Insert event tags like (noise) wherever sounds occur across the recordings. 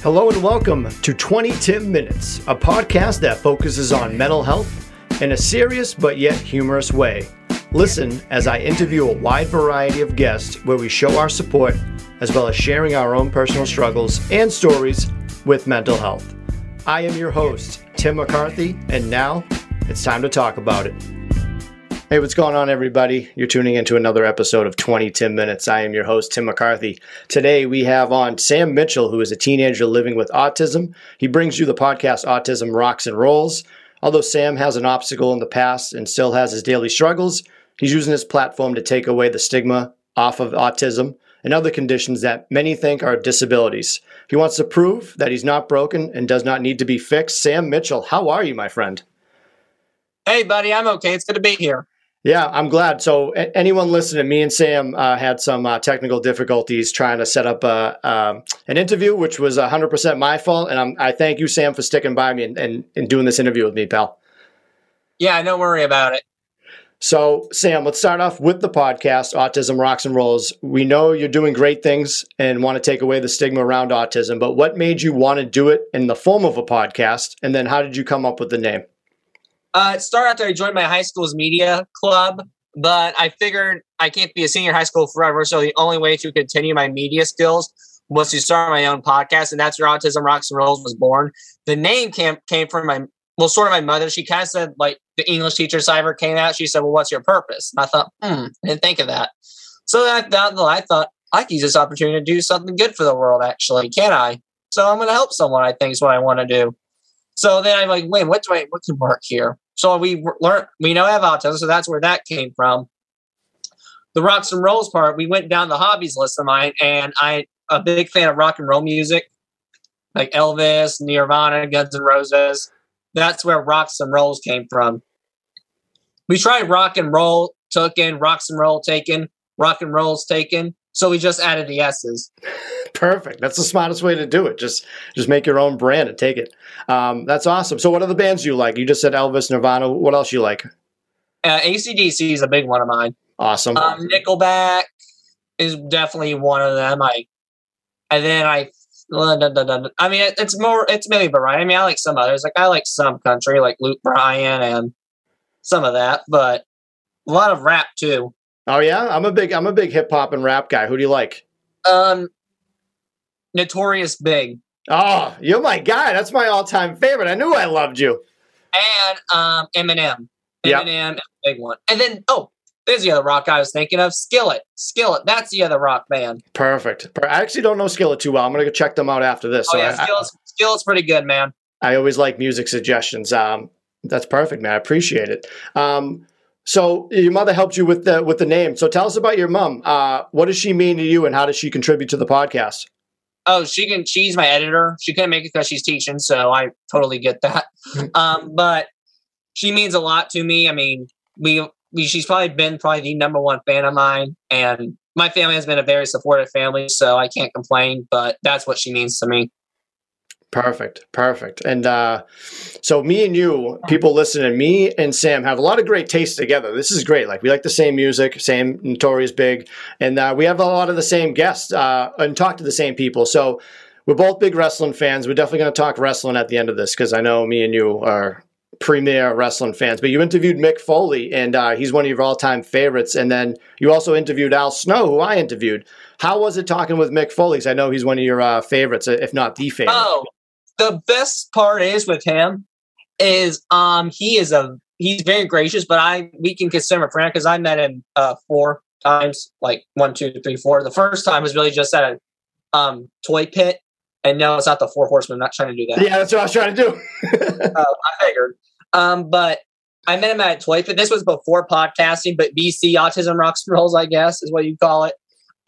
Hello and welcome to 20 Tim Minutes, a podcast that focuses on mental health in a serious but yet humorous way. Listen as I interview a wide variety of guests where we show our support as well as sharing our own personal struggles and stories with mental health. I am your host, Tim McCarthy, and now it's time to talk about it. Hey, what's going on, everybody? You're tuning into another episode of 20 Tim Minutes. I am your host, Tim McCarthy. Today, we have on Sam Mitchell, who is a teenager living with autism. He brings you the podcast Autism Rocks and Rolls. Although Sam has an obstacle in the past and still has his daily struggles, he's using his platform to take away the stigma off of autism and other conditions that many think are disabilities. He wants to prove that he's not broken and does not need to be fixed. Sam Mitchell, how are you, my friend? Hey, buddy, I'm okay. It's good to be here. Yeah, I'm glad. So, a- anyone listening, me and Sam uh, had some uh, technical difficulties trying to set up uh, um, an interview, which was 100% my fault. And I'm, I thank you, Sam, for sticking by me and, and, and doing this interview with me, pal. Yeah, don't worry about it. So, Sam, let's start off with the podcast, Autism Rocks and Rolls. We know you're doing great things and want to take away the stigma around autism, but what made you want to do it in the form of a podcast? And then how did you come up with the name? Uh, it started after I joined my high school's media club, but I figured I can't be a senior high school forever. So the only way to continue my media skills was to start my own podcast, and that's where Autism Rocks and Rolls was born. The name came came from my well, sort of my mother. She kind of said like the English teacher Cyber came out. She said, "Well, what's your purpose?" And I thought, hmm, I didn't think of that. So I thought, I thought I could use this opportunity to do something good for the world. Actually, can I? So I'm going to help someone. I think is what I want to do. So then I'm like, wait, what do I what can work here? So we learned we know I have autism, so that's where that came from. The rocks and rolls part, we went down the hobbies list of mine, and I a big fan of rock and roll music, like Elvis, Nirvana, Guns N' Roses. That's where rocks and rolls came from. We tried rock and roll, took in rocks and roll, taken rock and rolls, taken. So we just added the S's. Perfect. That's the smartest way to do it. Just just make your own brand and take it. Um, that's awesome. So, what other bands do you like? You just said Elvis, Nirvana. What else you like? Uh, ACDC is a big one of mine. Awesome. Um, Nickelback is definitely one of them. I and then I. I mean, it's more. It's mainly variety. I mean, I like some others. Like I like some country, like Luke Bryan and some of that, but a lot of rap too. Oh yeah, I'm a big I'm a big hip hop and rap guy. Who do you like? Um, Notorious Big. Oh, you're my guy. That's my all time favorite. I knew I loved you. And um, Eminem. Eminem yep. big one. And then oh, there's the other rock I was thinking of. Skillet. Skillet. That's the other rock band. Perfect. I actually don't know Skillet too well. I'm gonna go check them out after this. Oh so yeah, I, Skillet's, Skillet's pretty good, man. I always like music suggestions. Um, that's perfect, man. I appreciate it. Um, so your mother helped you with the with the name. So tell us about your mom. Uh, what does she mean to you, and how does she contribute to the podcast? oh, she can. She's my editor. She couldn't make it because she's teaching, so I totally get that. um, but she means a lot to me. I mean, we, we she's probably been probably the number one fan of mine, and my family has been a very supportive family, so I can't complain. But that's what she means to me. Perfect, perfect. And uh, so, me and you, people listening, me and Sam have a lot of great taste together. This is great. Like we like the same music, same Notorious Big, and uh, we have a lot of the same guests uh, and talk to the same people. So we're both big wrestling fans. We're definitely going to talk wrestling at the end of this because I know me and you are premier wrestling fans. But you interviewed Mick Foley, and uh, he's one of your all-time favorites. And then you also interviewed Al Snow, who I interviewed. How was it talking with Mick Foley? Because I know he's one of your uh, favorites, if not the favorite. Oh the best part is with him is um he is a he's very gracious, but I we can consider him a friend because I met him uh four times, like one, two, three, four. The first time was really just at a um toy pit. And no, it's not the four horsemen. I'm not trying to do that. Yeah, that's what I was trying to do. uh, (laughs) I figured. Um, but I met him at a toy pit. This was before podcasting, but BC Autism Rocks and Rolls, I guess, is what you call it.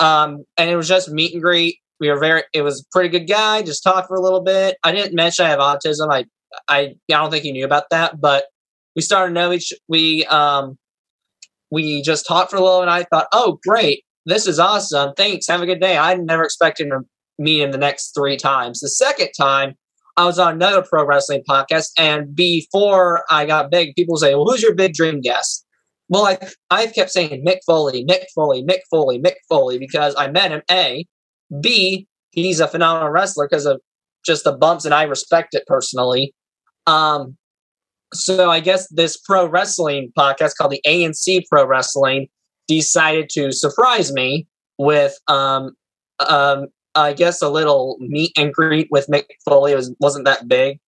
Um, and it was just meet and greet we were very it was a pretty good guy just talked for a little bit. I didn't mention i have autism i i, I don't think he knew about that but we started to know each we um we just talked for a little and i thought oh great this is awesome thanks have a good day. I never expected to meet him the next three times. The second time i was on another pro wrestling podcast and before i got big people say well who's your big dream guest? Well i I've kept saying mick foley mick foley mick foley mick foley because i met him a B, he's a phenomenal wrestler because of just the bumps, and I respect it personally. Um, so I guess this pro wrestling podcast called the ANC Pro Wrestling decided to surprise me with um um I guess a little meet and greet with Mick Foley. It was wasn't that big,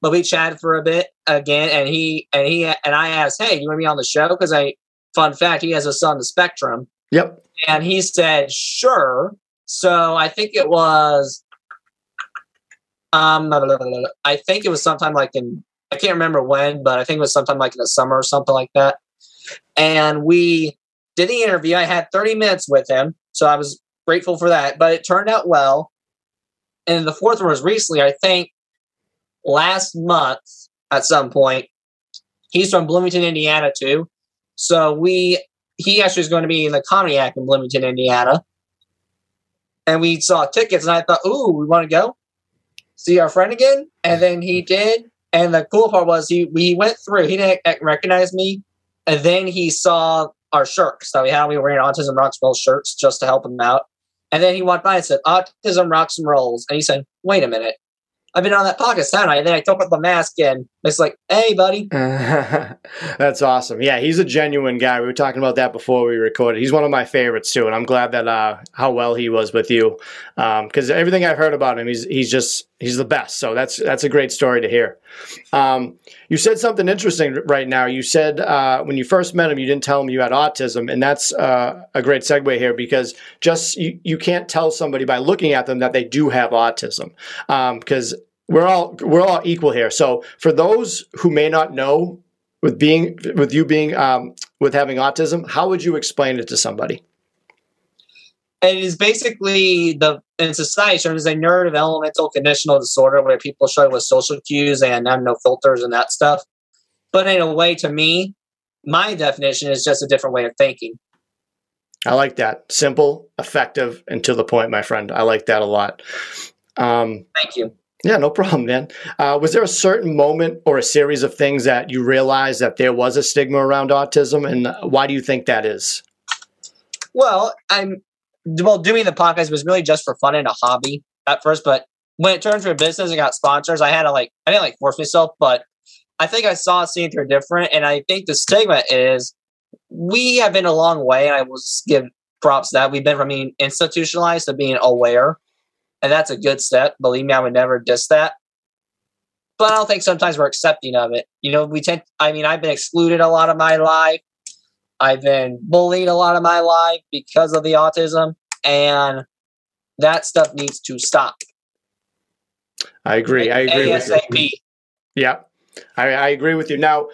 but we chatted for a bit again, and he and he and I asked, "Hey, you want to be on the show?" Because I, fun fact, he has a son, the Spectrum. Yep. And he said, "Sure." So I think it was, um, I think it was sometime like in I can't remember when, but I think it was sometime like in the summer or something like that. And we did the interview. I had 30 minutes with him, so I was grateful for that. But it turned out well. And the fourth one was recently, I think last month at some point. He's from Bloomington, Indiana too. So we he actually is going to be in the Comedy Attic in Bloomington, Indiana. And we saw tickets and I thought, ooh, we want to go see our friend again. And then he did. And the cool part was he we went through, he didn't recognize me. And then he saw our shirts that we had. We were wearing Autism Rocks Roll shirts just to help him out. And then he walked by and said, Autism Rocks and Rolls. And he said, wait a minute. I've been on that podcast, haven't I? And then I took off the mask and it's like, hey, buddy. (laughs) That's awesome. Yeah, he's a genuine guy. We were talking about that before we recorded. He's one of my favorites too, and I'm glad that uh, how well he was with you. Because um, everything I've heard about him, he's he's just he's the best. So that's that's a great story to hear. Um, you said something interesting right now. You said uh, when you first met him, you didn't tell him you had autism, and that's uh, a great segue here because just you, you can't tell somebody by looking at them that they do have autism because um, we're all we're all equal here. So for those who may not know, with being with you being um, with having autism, how would you explain it to somebody? It is basically the in society terms a neurodevelopmental conditional disorder where people struggle with social cues and have no filters and that stuff. But in a way, to me, my definition is just a different way of thinking. I like that. Simple, effective, and to the point, my friend. I like that a lot. Um, Thank you. Yeah, no (laughs) problem, man. Uh, was there a certain moment or a series of things that you realized that there was a stigma around autism, and why do you think that is? Well, I'm well doing the podcast was really just for fun and a hobby at first, but when it turned to a business and got sponsors, I had to like I didn't like force myself, but I think I saw seeing through different, and I think the stigma is we have been a long way, and I will give props that we've been from being institutionalized to being aware and that's a good step. Believe me, I would never diss that. But I don't think sometimes we're accepting of it. You know, we tend. I mean, I've been excluded a lot of my life. I've been bullied a lot of my life because of the autism, and that stuff needs to stop. I agree. I agree ASAP. with you. Yeah, I, I agree with you. Now,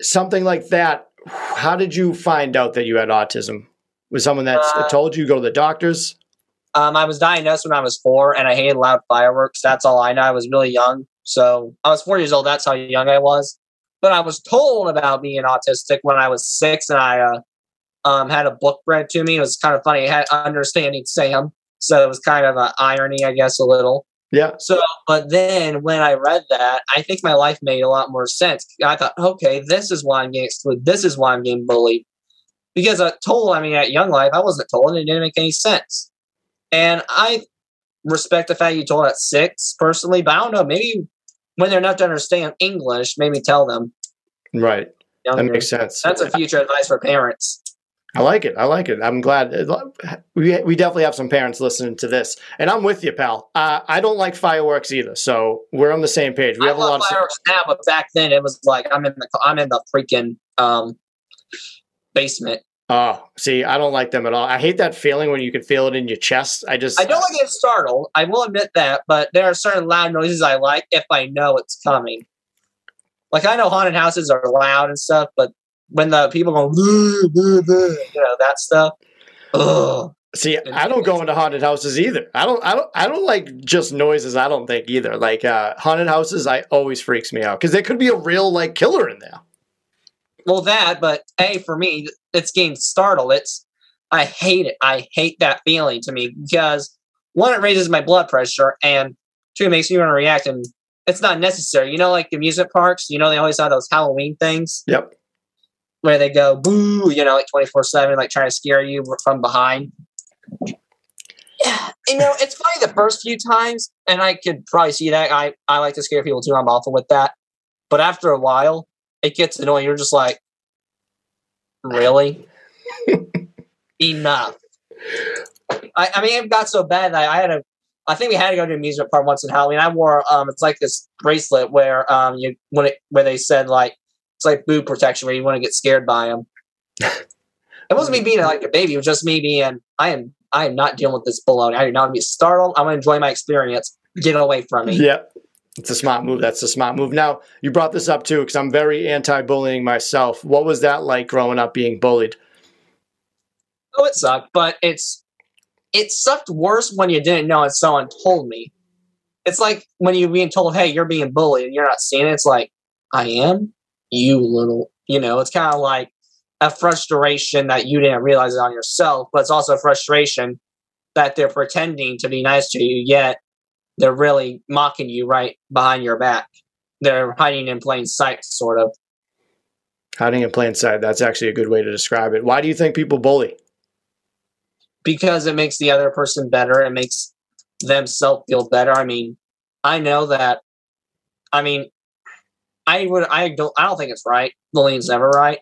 something like that. How did you find out that you had autism? Was someone that uh, told you go to the doctors? Um, I was diagnosed when I was four, and I hated loud fireworks. That's all I know. I was really young, so I was four years old. That's how young I was. But I was told about being autistic when I was six, and I uh, um, had a book read to me. It was kind of funny. I had Understanding Sam, so it was kind of an irony, I guess, a little. Yeah. So, but then when I read that, I think my life made a lot more sense. I thought, okay, this is why I'm getting excluded. This is why I'm getting bullied. Because I told, I mean, at young life, I wasn't told, and it didn't make any sense. And I respect the fact you told at six personally, but I don't know, maybe when they're not to understand English, maybe tell them. Right. Younger. That makes sense. That's a future advice for parents. I like it. I like it. I'm glad. We, we definitely have some parents listening to this, and I'm with you, pal. Uh, I don't like fireworks either, so we're on the same page. We I have a lot of fireworks now, but back then it was like I'm in the I'm in the freaking um, basement Oh, see, I don't like them at all. I hate that feeling when you can feel it in your chest. I just I don't like get startled. I will admit that, but there are certain loud noises I like if I know it's coming. Like I know haunted houses are loud and stuff, but when the people go, you know, that stuff. Ugh. See, I don't go into haunted houses either. I don't, I don't, I don't like just noises. I don't think either. Like uh, haunted houses, I always freaks me out because there could be a real like killer in there. Well, that, but a for me, it's getting startled. It's I hate it. I hate that feeling to me because one, it raises my blood pressure, and two, it makes me want to react. And it's not necessary. You know, like amusement parks. You know, they always have those Halloween things. Yep. Where they go boo, you know, like twenty four seven, like trying to scare you from behind. Yeah, you know, it's funny the first few times and I could probably see that. I I like to scare people too. I'm awful with that. But after a while, it gets annoying. You're just like, really? (laughs) Enough. I, I mean, it got so bad that I had a. I think we had to go to amusement park once in Halloween. I wore um, it's like this bracelet where um, you when it where they said like it's like boob protection where you want to get scared by them. (laughs) it wasn't me being like a baby. It was just me being I am I am not dealing with this baloney. I do not want to be startled. I'm going to enjoy my experience. Get away from me. Yeah. It's a smart move. That's a smart move. Now, you brought this up too, because I'm very anti bullying myself. What was that like growing up being bullied? Oh, it sucked, but it's it sucked worse when you didn't know and someone told me. It's like when you're being told, "Hey, you're being bullied," and you're not seeing it. It's like, "I am." You little, you know. It's kind of like a frustration that you didn't realize it on yourself, but it's also a frustration that they're pretending to be nice to you, yet they're really mocking you right behind your back. They're hiding in plain sight, sort of. Hiding in plain sight. That's actually a good way to describe it. Why do you think people bully? Because it makes the other person better. It makes themselves feel better. I mean, I know that. I mean, I would. I don't. I don't think it's right. Bullying's never right.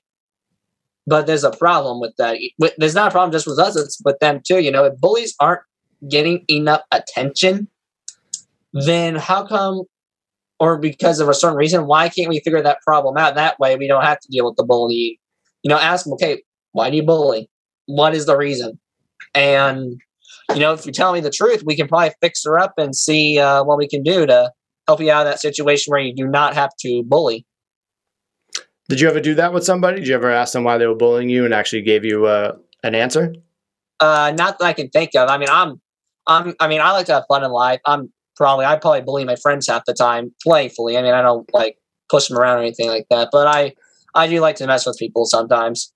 But there's a problem with that. There's not a problem just with us. It's with them too. You know, if bullies aren't getting enough attention then how come or because of a certain reason, why can't we figure that problem out? That way we don't have to deal with the bullying. You know, ask them, okay, why do you bully? What is the reason? And, you know, if you tell me the truth, we can probably fix her up and see uh, what we can do to help you out of that situation where you do not have to bully. Did you ever do that with somebody? Did you ever ask them why they were bullying you and actually gave you uh, an answer? Uh, not that I can think of. I mean, I'm, I'm, I mean, I like to have fun in life. I'm probably I probably bully my friends half the time playfully. I mean, I don't like push them around or anything like that, but I I do like to mess with people sometimes.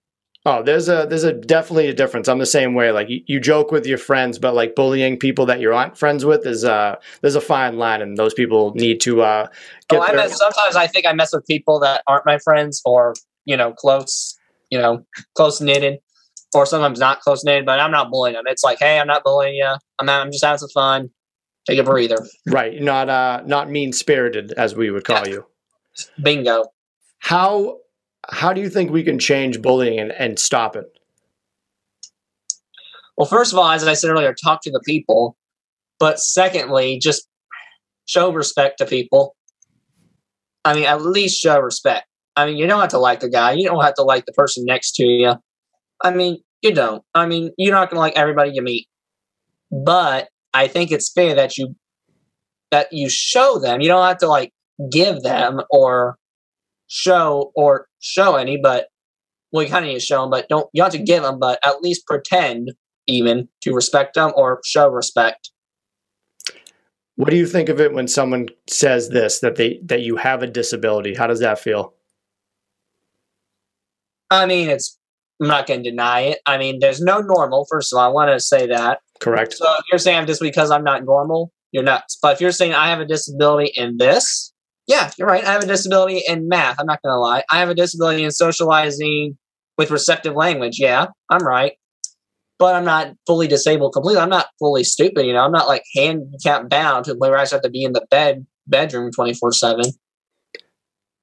Oh, there's a there's a definitely a difference. I'm the same way. Like you, you joke with your friends, but like bullying people that you aren't friends with is uh there's a fine line, and those people need to uh. Get oh, I mess, sometimes I think I mess with people that aren't my friends or you know close, you know close knitted, or sometimes not close knitted. But I'm not bullying them. It's like, hey, I'm not bullying you. I'm not, I'm just having some fun take a breather. Right, not uh, not mean spirited as we would call yeah. you. Bingo. How how do you think we can change bullying and, and stop it? Well, first of all, as I said earlier, talk to the people. But secondly, just show respect to people. I mean, at least show respect. I mean, you don't have to like the guy. You don't have to like the person next to you. I mean, you don't. I mean, you're not going to like everybody you meet. But I think it's fair that you that you show them. You don't have to like give them or show or show any, but well, you kind of need to show them, but don't you have to give them, but at least pretend even to respect them or show respect. What do you think of it when someone says this that they that you have a disability? How does that feel? I mean, it's I'm not going to deny it. I mean, there's no normal. First of all, I want to say that Correct. So if you're saying just because I'm not normal, you're nuts. But if you're saying I have a disability in this, yeah, you're right. I have a disability in math. I'm not going to lie. I have a disability in socializing with receptive language. Yeah, I'm right. But I'm not fully disabled completely. I'm not fully stupid. You know, I'm not like handicap bound to where I have to be in the bed bedroom 24 seven.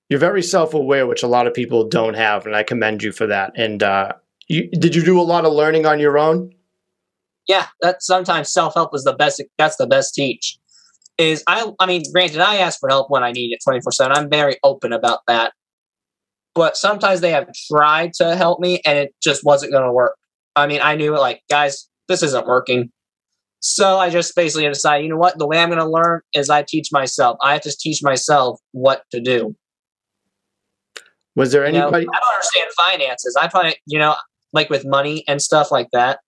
You're very self aware, which a lot of people don't have, and I commend you for that. And uh, you, did you do a lot of learning on your own? Yeah, that sometimes self help is the best. That's the best teach. Is I I mean, granted, I ask for help when I need it twenty four seven. I'm very open about that. But sometimes they have tried to help me and it just wasn't going to work. I mean, I knew it like, guys, this isn't working. So I just basically decided, you know what? The way I'm going to learn is I teach myself. I have to teach myself what to do. Was there anybody? You know, I don't understand finances. I find, you know, like with money and stuff like that.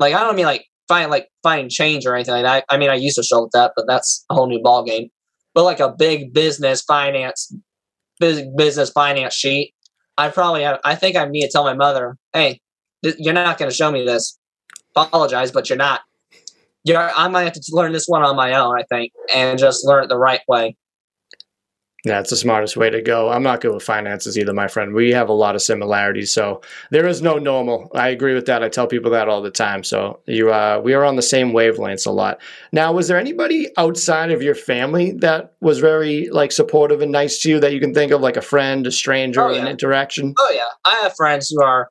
Like I don't mean like find like find change or anything like that. I, mean I used to struggle with that, but that's a whole new ball game. But like a big business finance, big business finance sheet, I probably have. I think I need to tell my mother, "Hey, th- you're not going to show me this. Apologize, but you're not. You're. I might have to learn this one on my own. I think, and just learn it the right way." That's the smartest way to go. I'm not good with finances either, my friend. We have a lot of similarities, so there is no normal. I agree with that. I tell people that all the time. So you, uh, we are on the same wavelengths a lot. Now, was there anybody outside of your family that was very like supportive and nice to you that you can think of, like a friend, a stranger, Oh, yeah. an interaction? Oh yeah, I have friends who are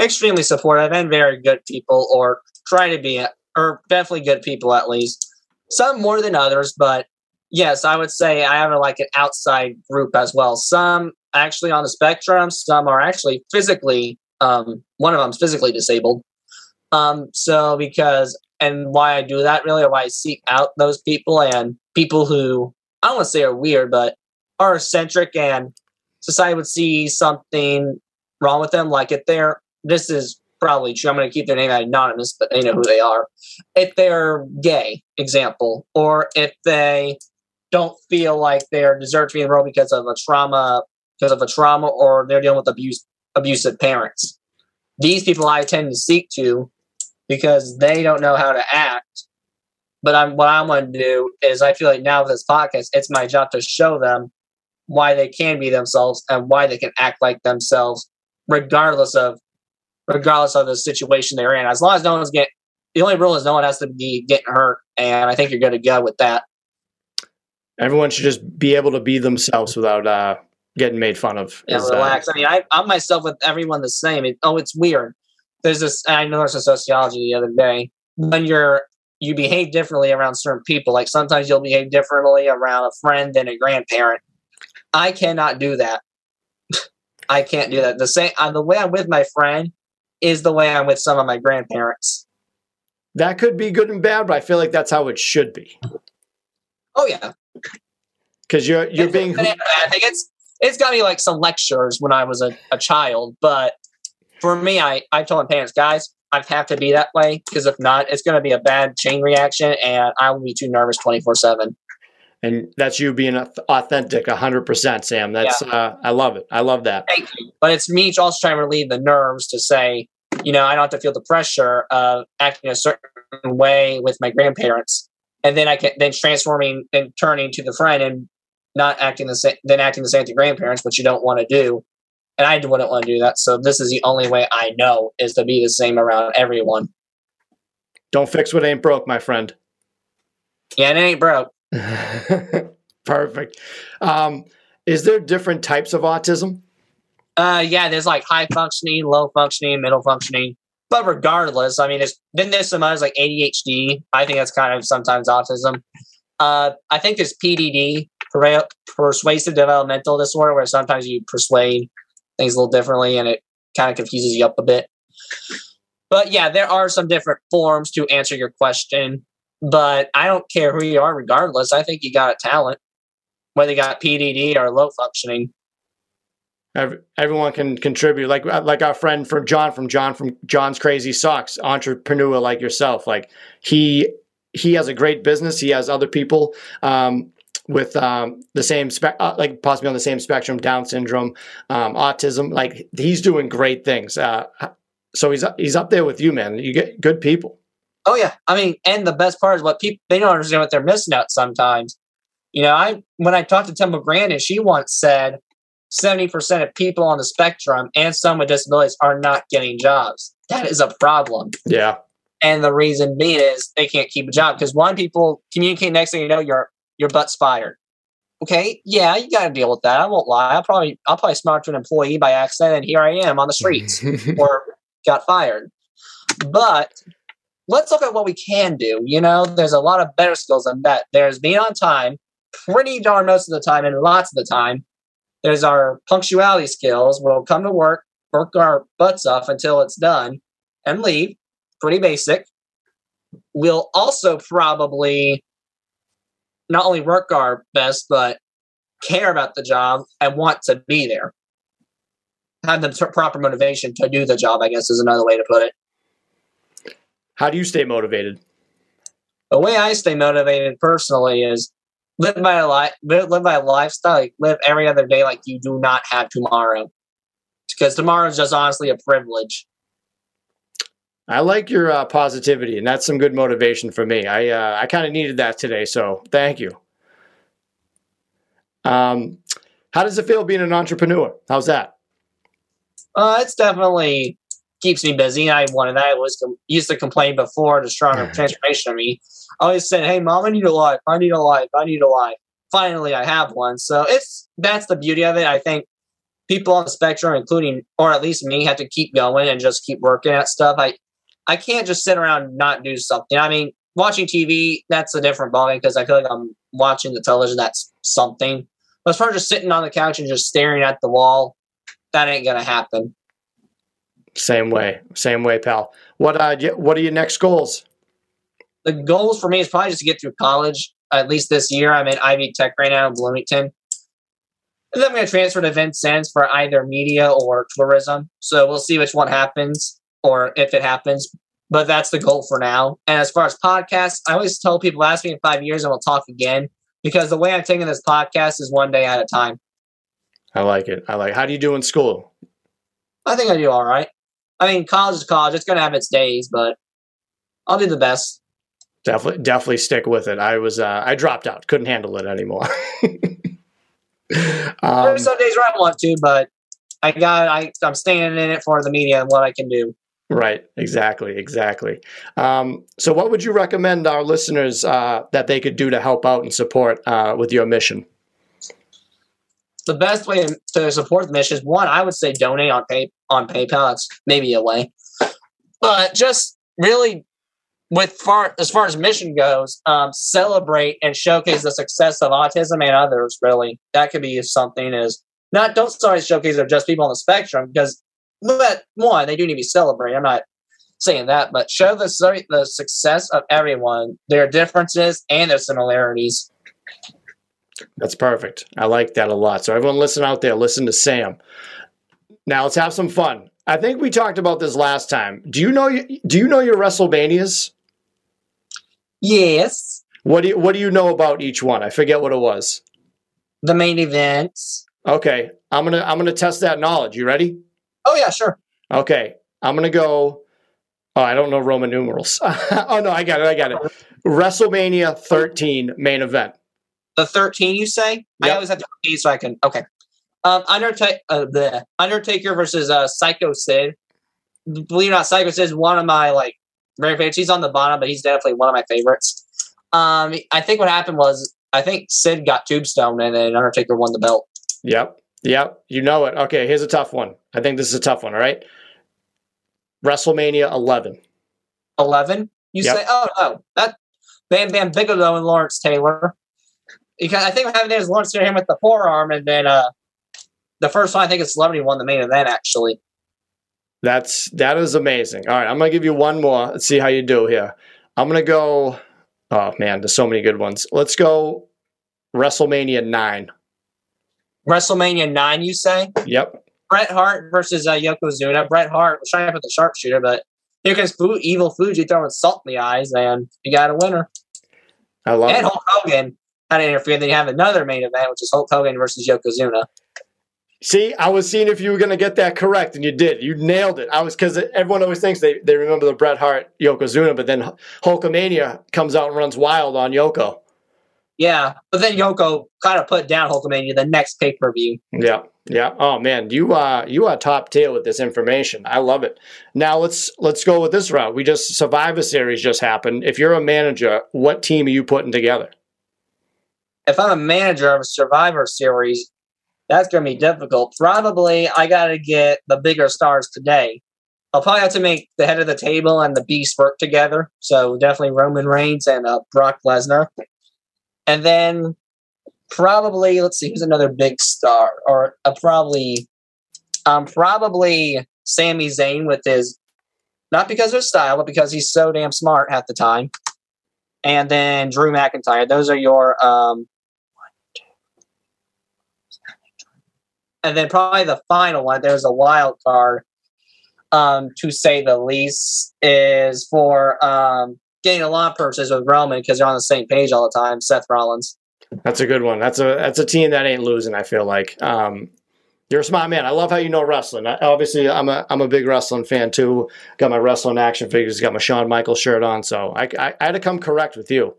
extremely supportive and very good people, or try to be, or definitely good people at least. Some more than others, but yes, I would say I have a, like an outside group as well. Some actually on the spectrum, some are actually physically. Um, one of them's physically disabled. Um, so because and why I do that really, or why I seek out those people and people who I don't want to say are weird, but are eccentric and society would see something wrong with them. Like if they're, this is probably true. I'm going to keep their name anonymous, but they know who they are. If they're gay, example, or if they don't feel like they're deserve to be in the world because of a trauma, because of a trauma, or they're dealing with abuse, abusive parents. These people I tend to seek to because they don't know how to act. But I'm what I want to do is I feel like now with this podcast, it's my job to show them why they can be themselves and why they can act like themselves regardless of regardless of the situation they're in as long as no one's getting the only rule is no one has to be getting hurt and i think you're good to go with that Everyone should just be able to be themselves without uh, getting made fun of. and Is, uh, relax. I mean I, i'm myself with everyone the same. It, oh it's weird. There's this i know there's a sociology the other day. When you're you behave differently around certain people like sometimes you'll behave differently around a friend than a grandparent. I cannot do that. I can't do that. The same uh, the way i'm with my friend is the way i'm with some of my grandparents. That could be good and bad, but I feel like that's how it should be oh yeah because you're you're being. I think it's it's got me like some lectures when I was a, a child, but for me, I I told my parents, guys, I have to be that way because if not, it's going to be a bad chain reaction, and I will be too nervous twenty four seven. And that's you being auth- authentic, hundred percent, Sam. That's uh, I love it. I love that. Thank you, but it's me also trying to relieve the nerves to say, you know, I don't have to feel the pressure of acting a certain way with my grandparents, and then I can then transforming and turning to the friend and not acting the same, then acting the same to grandparents, which you don't want to do. And I wouldn't want to do that. So this is the only way I know is to be the same around everyone. Don't fix what ain't broke, my friend. Yeah, it ain't broke. (laughs) Perfect. Um, is there different types of autism? Uh, yeah, there's like high functioning, low functioning, middle functioning. But regardless, I mean, there's then there's some others like ADHD. I think that's kind of sometimes autism. Uh, I think there's PDD, persuasive developmental disorder, where sometimes you persuade things a little differently, and it kind of confuses you up a bit. But yeah, there are some different forms to answer your question. But I don't care who you are, regardless. I think you got a talent, whether you got PDD or low functioning. Ev- Everyone can contribute, like uh, like our friend from John from John from John's Crazy Socks, entrepreneur like yourself. Like he he has a great business. He has other people um, with um, the same uh, like possibly on the same spectrum, Down syndrome, um, autism. Like he's doing great things. Uh, so he's he's up there with you, man. You get good people. Oh yeah, I mean, and the best part is what people they don't understand what they're missing out sometimes. You know, I when I talked to Temple Grandin, she once said seventy percent of people on the spectrum and some with disabilities are not getting jobs. That is a problem, Yeah, and the reason being is they can't keep a job because one people communicate next thing you know your your butt's fired. Okay, yeah, you got to deal with that. I won't lie. I probably I'll probably smart to an employee by accident, and here I am on the streets (laughs) or got fired. But let's look at what we can do. You know, there's a lot of better skills than that. There's being on time, pretty darn most of the time, and lots of the time. There's our punctuality skills. We'll come to work, work our butts off until it's done, and leave. Pretty basic. We'll also probably not only work our best, but care about the job and want to be there. Have the t- proper motivation to do the job, I guess is another way to put it. How do you stay motivated? the way I stay motivated personally is live my life, live, live my lifestyle, like live every other day like you do not have tomorrow, because tomorrow is just honestly a privilege. I like your uh, positivity, and that's some good motivation for me. I uh, I kind of needed that today, so thank you. Um, how does it feel being an entrepreneur? How's that? Uh, it's definitely keeps me busy. I wanted that. I was com- used to complain before the stronger transformation of me. I always said, "Hey, mom, I need a life. I need a life. I need a life." Finally, I have one. So it's that's the beauty of it. I think people on the spectrum, including or at least me, have to keep going and just keep working at stuff. I I can't just sit around and not do something. I mean, watching TV that's a different ballgame because I feel like I'm watching the television. That's something. But as far as just sitting on the couch and just staring at the wall, that ain't gonna happen. Same way, same way, pal. What uh, what are your next goals? The goals for me is probably just to get through college. At least this year, I'm in Ivy Tech right now in Bloomington. And then I'm going to transfer to Vincennes for either media or tourism. So we'll see which one happens or if it happens. But that's the goal for now. And as far as podcasts, I always tell people, ask me in five years and we'll talk again. Because the way I'm taking this podcast is one day at a time. I like it. I like. It. How do you do in school? I think I do all right. I mean, college is college. It's going to have its days, but I'll do the best. Definitely, definitely stick with it. I was, uh, I dropped out. Couldn't handle it anymore. (laughs) um, There's some days where I want to, but I got, I, I'm staying in it for the media and what I can do. Right. Exactly. Exactly. Um, so, what would you recommend our listeners uh, that they could do to help out and support uh, with your mission? The best way to support the mission is one. I would say donate on pay on PayPal. That's maybe a way, but just really with far as far as mission goes, um, celebrate and showcase the success of autism and others. Really, that could be something. Is not don't sorry showcase of just people on the spectrum because, but one they do need to be celebrated. I'm not saying that, but show the the success of everyone, their differences and their similarities. That's perfect. I like that a lot. So everyone, listen out there. Listen to Sam. Now let's have some fun. I think we talked about this last time. Do you know? Do you know your WrestleManias? Yes. What do you What do you know about each one? I forget what it was. The main events. Okay, I'm gonna I'm gonna test that knowledge. You ready? Oh yeah, sure. Okay, I'm gonna go. Oh, I don't know Roman numerals. (laughs) oh no, I got it. I got it. WrestleMania 13 main event. The 13, you say? Yep. I always have to okay, so I can. Okay. Um, Undertaker, uh, the Undertaker versus uh, Psycho Sid. Believe it or not, Psycho Sid is one of my like very favorites. He's on the bottom, but he's definitely one of my favorites. Um, I think what happened was I think Sid got tombstone and then Undertaker won the belt. Yep. Yep. You know it. Okay, here's a tough one. I think this is a tough one, all right? WrestleMania 11. 11? You yep. say, oh, no. That Bam Bam Bigelow and Lawrence Taylor. Because I think what happened is Lawrence Taylor him with the forearm, and then uh, the first one I think it's Celebrity won the main event, actually. That's that is amazing. All right, I'm gonna give you one more. Let's see how you do here. I'm gonna go. Oh man, there's so many good ones. Let's go WrestleMania nine. WrestleMania nine, you say? Yep. Bret Hart versus uh, Yokozuna. Bret Hart was trying to put the sharpshooter, but here comes Fu- Evil Fuji throwing salt in the eyes, and you got a winner. I love and it. Hulk Hogan had to interfere. Then you have another main event, which is Hulk Hogan versus Yokozuna. See, I was seeing if you were going to get that correct, and you did. You nailed it. I was because everyone always thinks they, they remember the Bret Hart Yokozuna, but then Hulkamania comes out and runs wild on Yoko. Yeah, but then Yoko kind of put down Hulkamania the next pay per view. Yeah, yeah. Oh man, you uh you are top tier with this information. I love it. Now let's let's go with this route. We just Survivor Series just happened. If you're a manager, what team are you putting together? If I'm a manager of a Survivor Series, that's going to be difficult. Probably I got to get the bigger stars today. I'll probably have to make the head of the table and the beast work together. So definitely Roman Reigns and uh, Brock Lesnar. And then probably, let's see, who's another big star? Or uh, probably, um, probably Sami Zayn with his, not because of his style, but because he's so damn smart at the time. And then Drew McIntyre. Those are your um, and then probably the final one, there's a wild card, um, to say the least, is for um, getting a lot of with Roman because they're on the same page all the time. Seth Rollins. That's a good one. That's a that's a team that ain't losing. I feel like um, you're a smart man. I love how you know wrestling. I, obviously, I'm a I'm a big wrestling fan too. Got my wrestling action figures. Got my Shawn Michaels shirt on. So I, I, I had to come correct with you.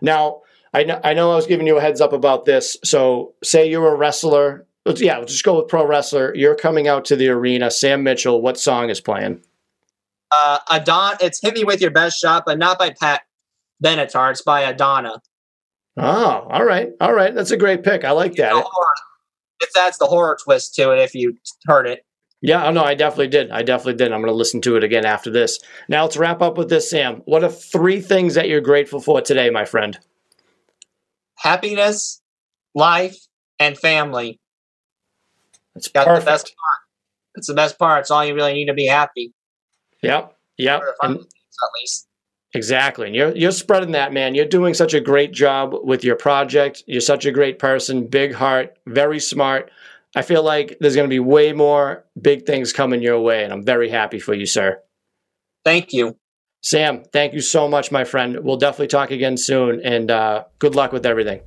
Now I know, I know I was giving you a heads up about this. So, say you're a wrestler. Let's, yeah, let's just go with pro wrestler. You're coming out to the arena. Sam Mitchell, what song is playing? Uh, Adon, it's "Hit Me with Your Best Shot," but not by Pat Benatar. It's by Adana. Oh, all right, all right. That's a great pick. I like that. If that's the horror twist to it, if you heard it. Yeah, oh no, I definitely did. I definitely did. I'm going to listen to it again after this. Now let's wrap up with this, Sam. What are three things that you're grateful for today, my friend? Happiness, life, and family. That's Got perfect. The best part. It's the best part. It's all you really need to be happy. Yep. Yep. And, at least. Exactly. And you're you're spreading that, man. You're doing such a great job with your project. You're such a great person, big heart, very smart. I feel like there's going to be way more big things coming your way, and I'm very happy for you, sir. Thank you. Sam, thank you so much, my friend. We'll definitely talk again soon, and uh, good luck with everything.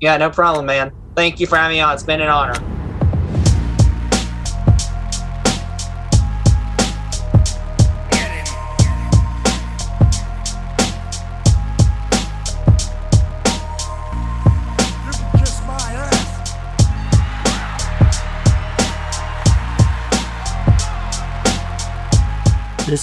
Yeah, no problem, man. Thank you for having me on. It's been an honor.